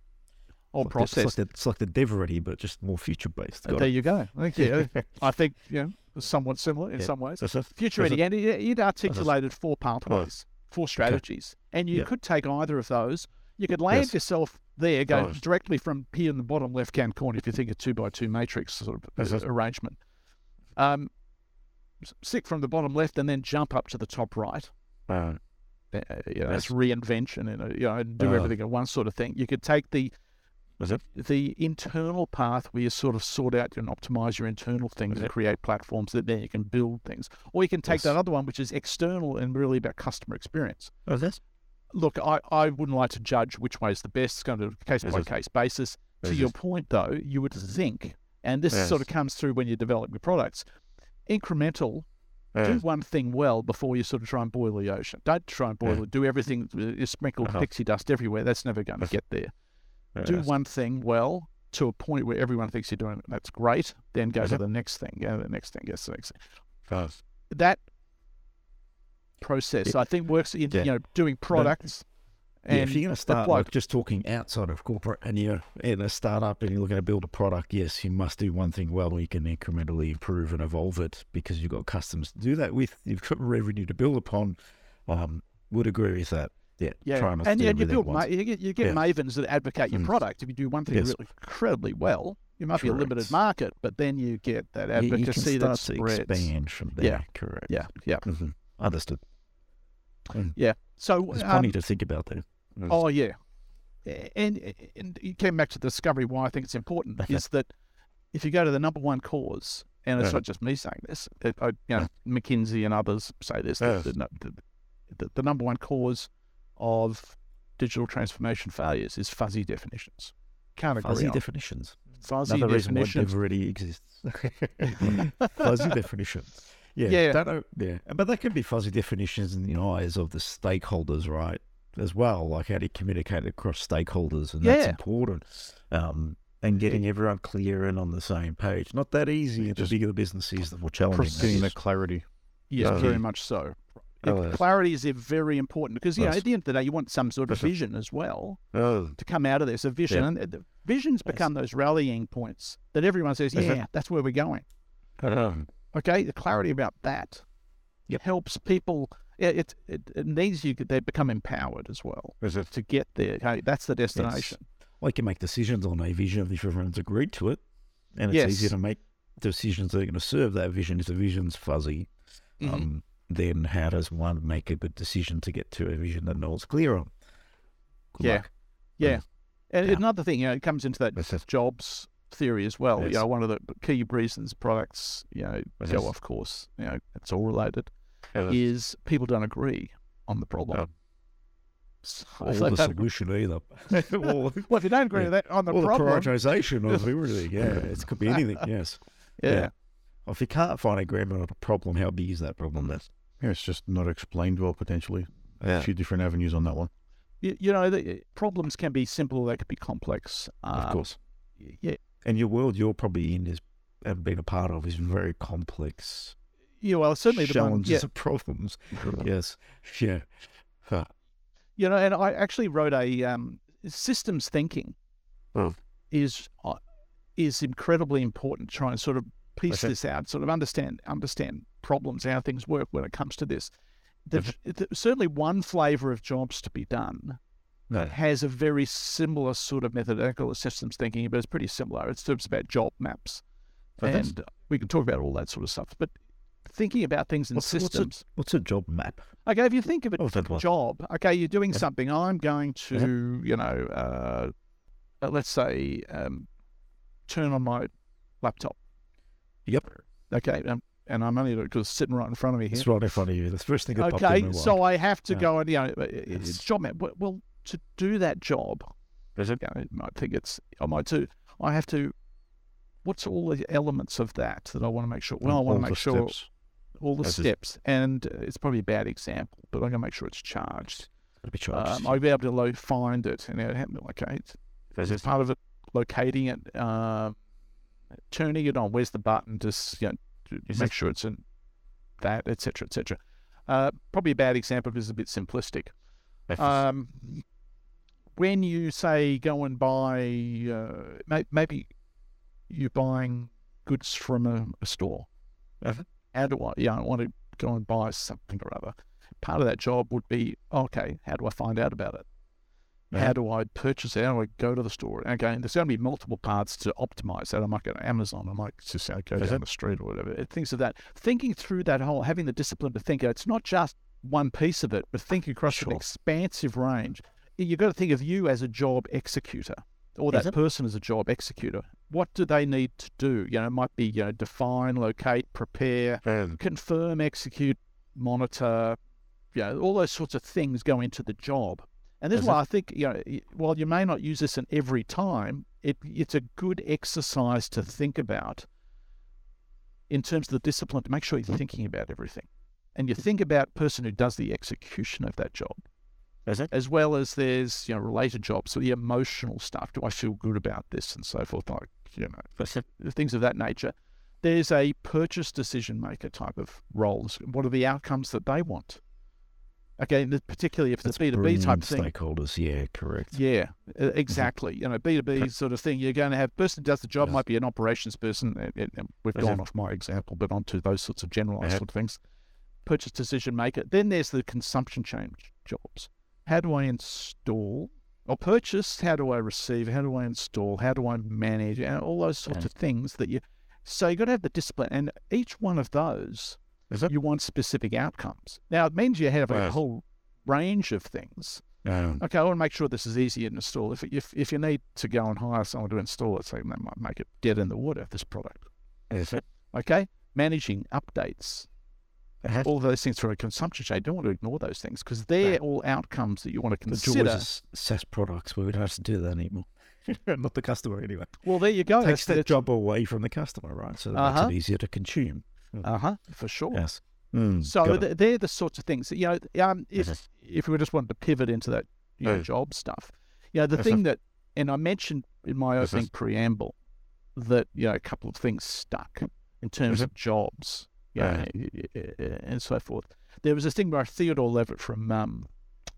whole It's like the- process. It's like, the, it's like the dev ready, but just more future based. There you go. Thank you. I think you know, somewhat similar in Yeah. some ways. So, Future ready, and it, it articulated four pathways, four strategies, and you Yeah. could take either of those. You could land Yes. yourself there, go Oh. directly from here in the bottom left hand corner, if you think a two by two matrix sort of uh, arrangement. Um, stick from the bottom left and then jump up to the top right. uh, Uh, you know, that's reinvention and uh, you know, do Oh. everything at once sort of thing. You could take the Was it? the internal path where you sort of sort out and optimize your internal things and create platforms that then you can build things. Or you can take Yes. that other one, which is external and really about customer experience. oh, that's Look, I, I wouldn't like to judge which way is the best. It's going to be a case by case basis. To Yes, your yes. point, though, you would think, and this sort of comes through when you develop your products, incremental. Do one thing well before you sort of try and boil the ocean. Don't try and boil Yeah. it. Do everything. uh, You sprinkle Uh-huh. pixie dust everywhere. That's never going to get there do one thing well to a point where everyone thinks you're doing it. That's great. Then go to the next thing. Go to the next thing. Go to the next thing. Fast. That process, Yeah. I think, works in Yeah. you know doing products. Yeah, And if you're going to start like just talking outside of corporate and you're in a startup and you're looking to build a product, yes, you must do one thing well. You can incrementally improve and evolve it because you've got customers to do that with. You've got revenue to build upon. Um, would agree with that. Yeah, yeah, try not to and yeah, you build ma- you get you get Yeah. mavens that advocate your Mm. product. If you do one thing Yes. really incredibly well, you might be a limited market, but then you get that You- you, advocacy that spreads. expand from there. Yeah. correct. Yeah, yeah. Mhm. Understood. So There's um, plenty to think about there. Oh yeah, and, and you came back to the discovery. Why I think it's important is that if you go to the number one cause, and it's Yeah. not just me saying this, it, I, you know, McKinsey and others say this. Yeah. that The, the, the, the number one cause of digital transformation failures is fuzzy definitions. Can't agree. Fuzzy on. definitions. fuzzy Another reason why definitions. DevReady exists. fuzzy definitions. Yeah, Yeah. That, yeah. But that can be fuzzy definitions in the eyes of the stakeholders, right? As well, like how do you communicate across stakeholders, and that's important. Um, and getting everyone clear and on the same page. Not that easy. The Just bigger the business is, the more challenging. that the clarity. Yes, Yeah. very much so. Oh. Clarity is very important because you know at the end of the day you want some sort of vision as well. Oh, to come out of this, a vision. Yeah. And the visions become those rallying points that everyone says, yeah, that's where we're going. Okay, the clarity about that Yep. helps people. It, it it needs you. They become empowered as well to get there. Okay, that's the destination. well, you can make decisions on a vision if everyone's agreed to it, and it's Yes. easier to make decisions that are going to serve that vision. If the vision's fuzzy, Mhm. um, then how does one make a good decision to get to a vision that no one's clear on? Good Yeah. luck. yeah, and yeah. another thing, you know, it comes into that That's jobs theory as well. You know, one of the key reasons products, you know, Yes. go off course. You know, it's all related. Is people don't agree on the problem. Oh. So Or if the solution either. well, if you don't agree Yeah. with that on the or the prioritization of everything. Yeah, it could be anything. Yes. yeah. yeah. Or if you can't find agreement on a problem, how big is that problem then? Yeah, it's just not explained well potentially. A few different avenues on that one. you, you know, the problems can be simple, they can be complex. Of Um, course. Yeah, And your world you're probably in is and been a part of is very complex. yeah. Well, certainly the one, challenges yeah, and problems. yes. Yeah. Huh. you know, and I actually wrote a um, systems thinking Oh. is uh, is incredibly important. Trying to Try and sort of piece Okay. this out, sort of understand understand problems, how things work when it comes to this. There's th- certainly one flavour of jobs to be done No. has a very similar sort of methodological systems thinking, but it's pretty similar. It's it's about job maps, Oh, and we can talk about all that sort of stuff. But thinking about things in What's, what's, a, systems. what's a job map? Okay, if you think of it Oh, that one. job. Okay, you're doing Yeah. something. I'm going to, you know, uh, let's say, um, turn on my laptop. Yep. Okay, um, and I'm only just sitting right in front of me here. It's right in front of you. The first thing that popped in Okay, so. I have to Yeah. go and you know, uh, it's job map. Well, to do that job, Is it? you know, I think it's I might do. I have to. What's all the elements of that that I want to make sure? Well, I want to make sure steps. all the is- steps, and uh, it's probably a bad example, but I'm going to make sure it's charged. Gotta be charged. Um, I'll be able to lo- find it, and it happened. Okay, it's, Is it's it? part of it. Locating it, um, turning it on. Where's the button? Just you know, to make sure it's in that, etc., etc. Uh, probably a bad example because it's a bit simplistic. Um, when you say go and buy, uh, may- maybe you're buying goods from a, a store. Uh-huh. How do I? Yeah, I want to go and buy something or other. Part of that job would be okay. How do I find out about it? How do I purchase it? How do I go to the store? Again, there's going to be multiple paths to optimize that. I might go to Amazon. I might just uh, go down it? the street or whatever. Uh, Things of that. Thinking through that whole, having the discipline to think. It's not just one piece of it, but think across an expansive range. You've got to think of you as a job executor, or that person as a job executor. What do they need to do? You know, it might be you know define, locate, prepare, Um, confirm, execute, monitor, you know, all those sorts of things go into the job. And this is why I think, you know, while you may not use this in every time, it, it's a good exercise to think about in terms of the discipline to make sure you're thinking about everything. And you think about person who does the execution of that job, Is it? as well as there's, you know, related jobs. So the emotional stuff. Do I feel good about this and so forth? Like, you know, things of that nature. There's a purchase decision maker type of roles. What are the outcomes that they want? Okay, particularly if it's That's B two B type thing. Stakeholders, yeah, correct. Yeah, exactly. You know, B two B sort of thing. You're going to have person who does the job Yes. might be an operations person. We've gone off my example, but onto those sorts of generalized sort of things. Purchase decision maker. Then there's the consumption change jobs. How do I install or purchase? How do I receive? How do I install? How do I manage? And all those sorts Yeah. of things that you. So you got to have the discipline, and each one of those Is it? You want specific outcomes. Now, it means you have a Right. whole range of things. Um, Okay, I want to make sure this is easy to install. If, if, if you need to go and hire someone to install it, so that might make it dead in the water, this product. is it? Okay, managing updates, Uh-huh. all those things through a consumption chain. Don't want to ignore those things because they're Right. all outcomes that you want to The joys consider. of SaaS products where we don't have to do that anymore. Not the customer anyway. Well, there you go. Takes that job away from the customer, right? So that makes Uh-huh. it easier to consume. Uh huh, for sure. Yes. Mm, So th- they're the sorts of things that you know. Um, if Mhm. if we just wanted to pivot into that, you know, Oh. job stuff, you know, the Yes, thing that, and I mentioned in my Yes, opening yes. preamble that you know a couple of things stuck in terms Mhm. of jobs, you Yeah. and so forth. There was this thing by Theodore Levitt from um,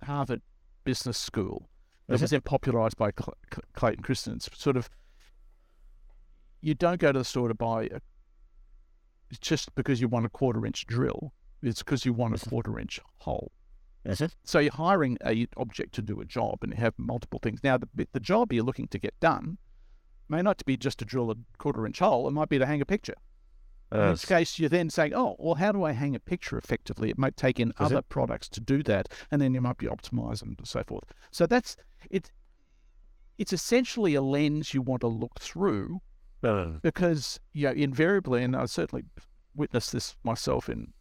Harvard Business School that Yes, was then popularized by Cl- Cl- Clayton Christensen. Sort of, you don't go to the store to buy a, just because you want a quarter inch drill. It's because you want a quarter inch hole. Is it? So you're hiring a object to do a job, and you have multiple things. Now, the the job you're looking to get done may not be just to drill a quarter inch hole. It might be to hang a picture. In Uh, which case, you're then saying, "Oh, well, how do I hang a picture effectively?" It might take in it? other products to do that, and then you might be optimized and so forth. So that's it. It's essentially a lens you want to look through uh, because you know invariably, and I certainly witnessed this myself in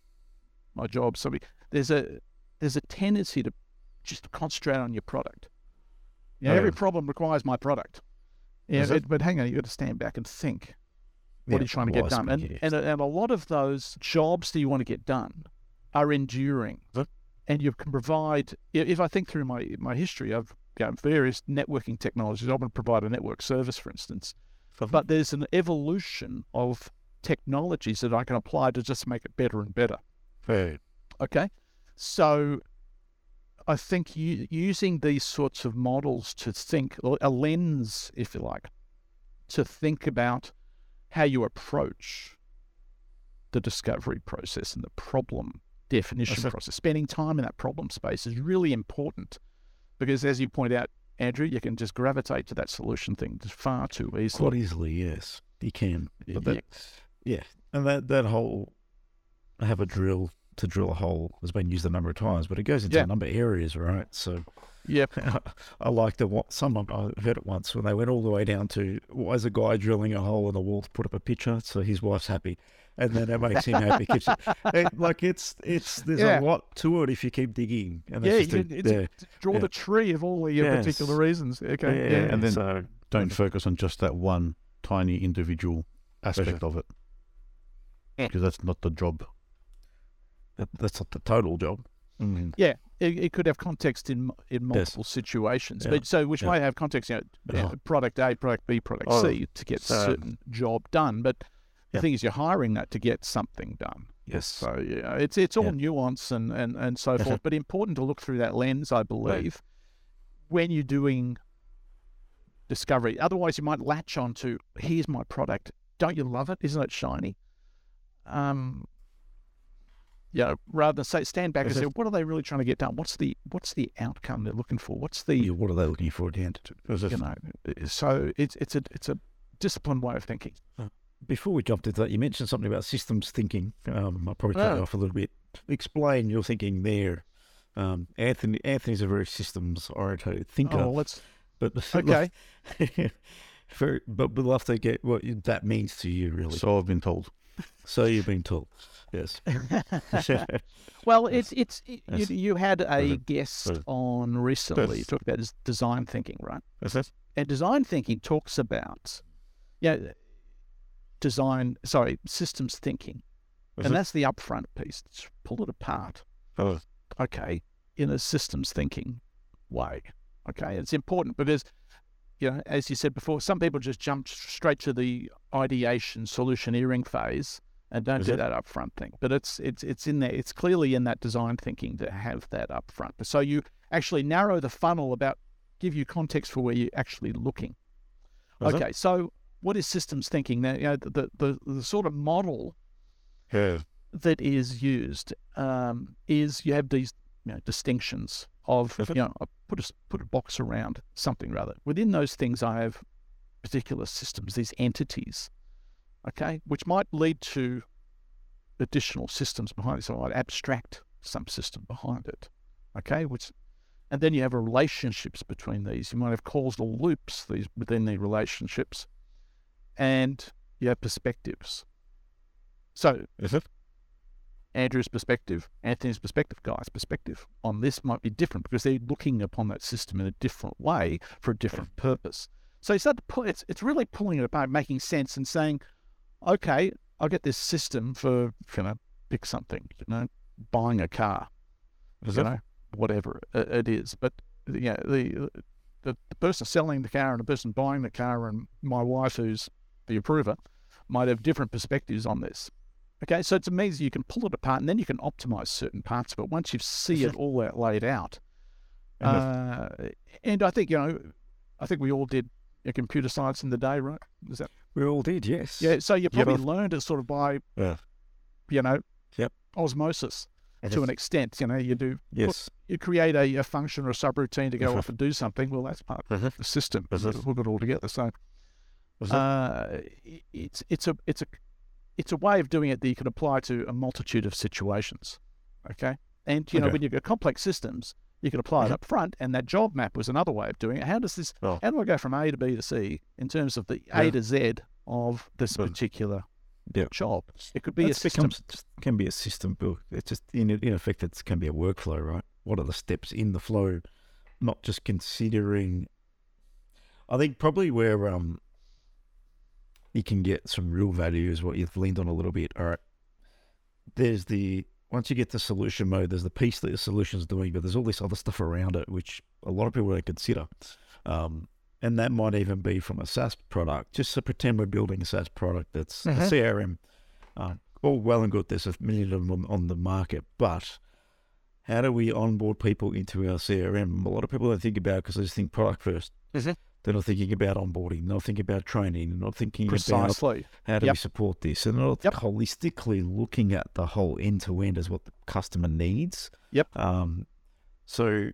my job. So there's a there's a tendency to just concentrate on your product. You know, Oh, every yeah. problem requires my product. Yeah, but, but hang on, you've got to stand back and think. What Yeah, are you trying to get done? And, and and a lot of those jobs that you want to get done are enduring, Huh? and you can provide. If I think through my my history, I've got various networking technologies. I want to provide a network service, for instance, but there's an evolution of technologies that I can apply to just make it better and better. uh, Okay, so I think using these sorts of models to think, or a lens, if you like, to think about how you approach the discovery process and the problem definition sir. process, spending time in that problem space is really important because, as you point out, Andrew, you can just gravitate to that solution thing just far too easily. Quite easily, yes. You can. But Yeah. that, yeah. And that, that whole I have a drill to drill a hole has been used a number of times, but it goes into Yeah. a number of areas, right? So Yep. I like the one. Someone I heard it once when they went all the way down to why is a guy drilling a hole in the wall to put up a picture so his wife's happy, and then it makes him happy. Keeps it, it- like it's it's there's Yeah. a lot to it if you keep digging. And Yeah, that's you can, a, it's, yeah, draw yeah. the tree of all your Yes. particular reasons. Okay. yeah, Yeah. and then- so don't focus on just that one tiny individual aspect of it. Because that's not the job. that, that's not the total job. Mm. Yeah, it, it could have context in in multiple situations, Yeah. but so which Yeah. might have context, you know, you know, Oh. product A, product B, product Oh, C to get so- certain job done. But the Yeah. thing is, you're hiring that to get something done. Yes. So yeah, it's it's all Yeah. nuance and and and so forth. But important to look through that lens, I believe, when you're doing discovery. Otherwise, you might latch on to here's my product. Don't you love it? Isn't it shiny? Um, you know, rather than say stand back and say, what are they really trying to get done? What's the what's the outcome they're looking for? What's the Yeah, what are they looking for at the end? You know? So it's it's a it's a disciplined way of thinking. Before we jumped into that, you mentioned something about systems thinking. Um, I'll probably cut you Oh. off a little bit. Explain your thinking there. Um, Anthony Anthony's a very systems oriented thinker, Oh, let's but okay. very, but we'd love to get what that means to you, really. So, So I've been told. So you've been told, yes. Well, it's it's it, Yes. you, you had a guest on recently. You Yes. talked about design thinking, right? Is it? And design thinking talks about, yeah, design. Sorry, systems thinking, Is and it? that's the upfront piece. Let's pull it apart. Oh, Okay, in a systems thinking way. Okay, it's important because, you know, as you said before, some people just jump straight to the ideation solutioneering phase and don't Is do it? that upfront thing. But it's it's it's in there. It's clearly in that design thinking to have that upfront. So you actually narrow the funnel about give you context for where you're actually looking. Is it? okay, so what is systems thinking? Now, you know, the, the the sort of model yeah. that is used um, is you have these you know, distinctions of you know I put a put a box around something rather. Within those things, I have particular systems, these entities, okay, which might lead to additional systems behind it. So I'd abstract some system behind it. Okay, which and then you have relationships between these. You might have causal loops these within the relationships, and you have perspectives. So Is it? Andrew's perspective, Anthony's perspective, Guy's perspective on this might be different because they're looking upon that system in a different way for a different purpose. So you start to pull, it's, it's really pulling it apart, making sense and saying, okay, I'll get this system for, you know, pick something, you know, buying a car, Is you it? know, whatever it, it is. But, yeah, the, the, the person selling the car and the person buying the car and my wife, who's the approver, might have different perspectives on this. Okay, so it means you can pull it apart and then you can optimize certain parts of it once you see it all out laid out. And Uh, and I think, you know, I think we all did computer science in the day, right? Is that We all did, yes. yeah? So you probably but- learned it sort of by, Yeah. you know, Yep. osmosis to an extent. You know, you do Yes. you create a, a function or a subroutine to go off and do something. Well, that's part of Mhm. the system. It- We've got it all together. So? Uh, it's it's a it's a it's a way of doing it that you can apply to a multitude of situations. Okay, and you know when you've got complex systems, you can apply it Mhm. up front, and that job map was another way of doing it. How does this? Oh. How do I go from A to B to C in terms of the Yeah. A to Z of this Mm. particular Yeah. job? It could be a system. becomes can be a system built. It's just in in effect, it can be a workflow, right? What are the steps in the flow? Not just considering. I think probably where um you can get some real value is what you've leaned on a little bit. All right, there's the once you get to solution mode, there's the piece that the solution's doing, but there's all this other stuff around it, which a lot of people don't consider. Um, and that might even be from a SaaS product. Just to pretend we're building a SaaS product that's Mhm. a CRM. Um, all well and good. There's a million of them on the market, but how do we onboard people into our CRM? A lot of people don't think about because they just think product 1st Mhm. They're not thinking about onboarding. They're not thinking about training. They're not thinking about Precisely. how do we support this? And they're not Yep. holistically looking at the whole end to end as what the customer needs. Yep. Um, so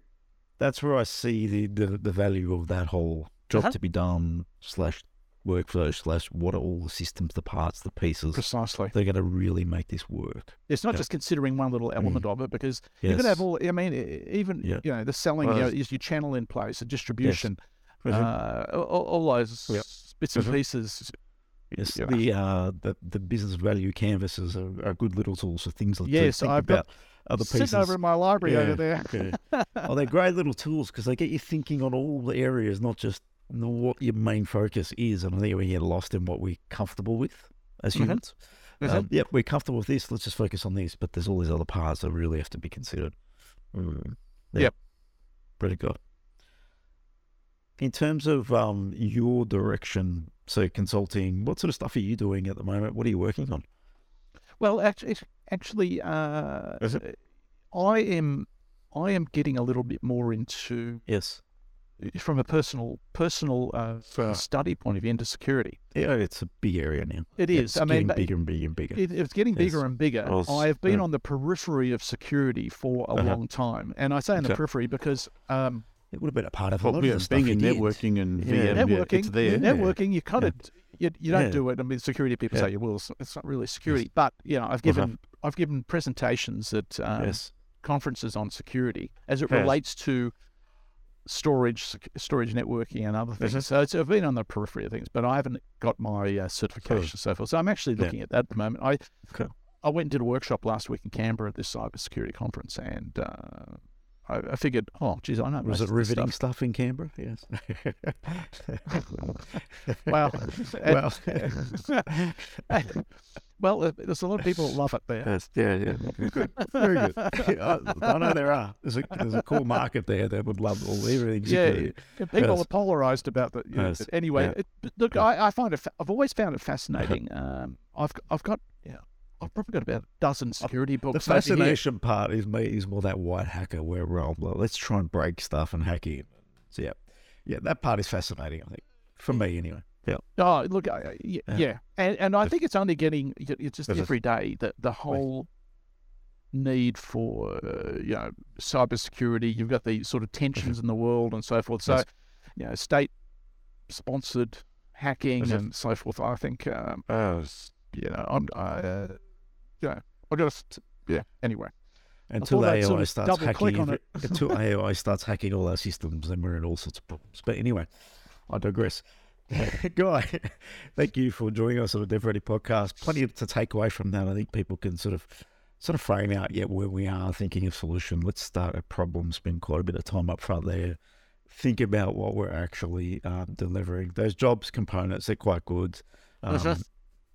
that's where I see the, the, the value of that whole job Uh-huh. to be done slash workflow slash what are all the systems, the parts, the pieces. Precisely. They're going to really make this work. It's not Yeah. just considering one little element of it because Yes. you could have all. I mean, even Yeah. you know the selling, Well, you know, is your channel in place, the distribution, Mhm. uh, all, all those Yep. bits and Mhm. pieces. Yes, the uh, the the business value canvases are, are good little tools for things like Yes, to think I've got about other Sitting over in my library over there. yeah. oh, they're great little tools because they get you thinking on all the areas, not just what your main focus is. And I think we get lost in what we're comfortable with as Mhm. humans. Mhm. Um, yep, we're comfortable with this. Let's just focus on this. But there's all these other parts that really have to be considered. Mm. Yeah. Yep. Pretty good. In terms of um, your direction, so consulting, what sort of stuff are you doing at the moment? What are you working on? Well, actually, actually, uh, I am, I am getting a little bit more into Yes. from a personal personal uh, Sure. study point of view into security. Yeah, it's a big area now. It It's. I mean, it's getting but bigger and bigger and bigger. It, it's getting bigger Yes. and bigger. I was- I have been yeah. on the periphery of security for a Uh-huh. long time, and I say on the Okay. periphery because um, It would have been a part of a Well, lot yeah, of the stuff being you in did. networking and Yeah. VM, yeah, networking, it's there. networking, you cut Yeah. it. You, you don't Yeah. do it. I mean, security people Yeah. say you will. It's, it's not really security, but you know, I've given I've given presentations at um, Yes. conferences on security as it Yes. relates to storage, sec- storage networking, and other things. Yes. So it's, I've been on the periphery of things, but I haven't got my uh, certification and so forth. So I'm actually Yeah. looking at that at the moment. I Okay. I went and did a workshop last week in Canberra at this cybersecurity conference, and uh, I, I figured, oh, geez, I know. Was it riveting stuff. stuff. in Canberra? Yes. Well, well, well, uh, there's a lot of people that love it there. yes, yeah, yeah. Good. Very good. I, I know there are. There's a there's a core market there that would love all everything. Yeah, yeah, people Yes. are polarized about that. you know, Yes, anyway, yeah. it, look. I, I find it. Fa- I've always found it fascinating. Um, I've I've got yeah, I've probably got about a dozen security The books. here. fascination part is me is more that white hacker where well, well, let's try and break stuff and hack in. So yeah, yeah, that part is fascinating. I think for me anyway. Yeah. Oh, look, I- yeah, Yeah. yeah, and and I think it's only getting it's just every day that the whole need for uh, you know cybersecurity. You've got the sort of tensions in the world and so forth. So, you know, state sponsored hacking it? and so forth. I think um, Oh, you know, I'm, I, uh, know, I to, yeah. Anyway, until AI sort of starts hacking, every- until AI starts hacking all our systems, then we're in all sorts of problems. But anyway, I digress. Guy, thank you for joining us on the Dev Ready podcast. Plenty to take away from that. I think people can sort of sort of frame out yet where we are thinking of solution. Let's start at problem. Spend quite a bit of time up front there. Think about what we're actually um, delivering. Those jobs components they're quite good. Um.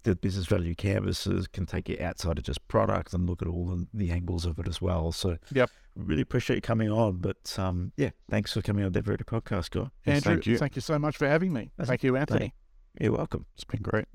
The business value canvases can take you outside of just product and look at all the, the angles of it as well. So, Yep. really appreciate you coming on. But um, yeah, thanks for coming on the Ready podcast, guy. Yes, Andrew, thank you. thank you so much for having me. That's- Thank you, Anthony. You're welcome. It's been great.